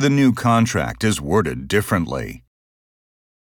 The new contract is worded differently.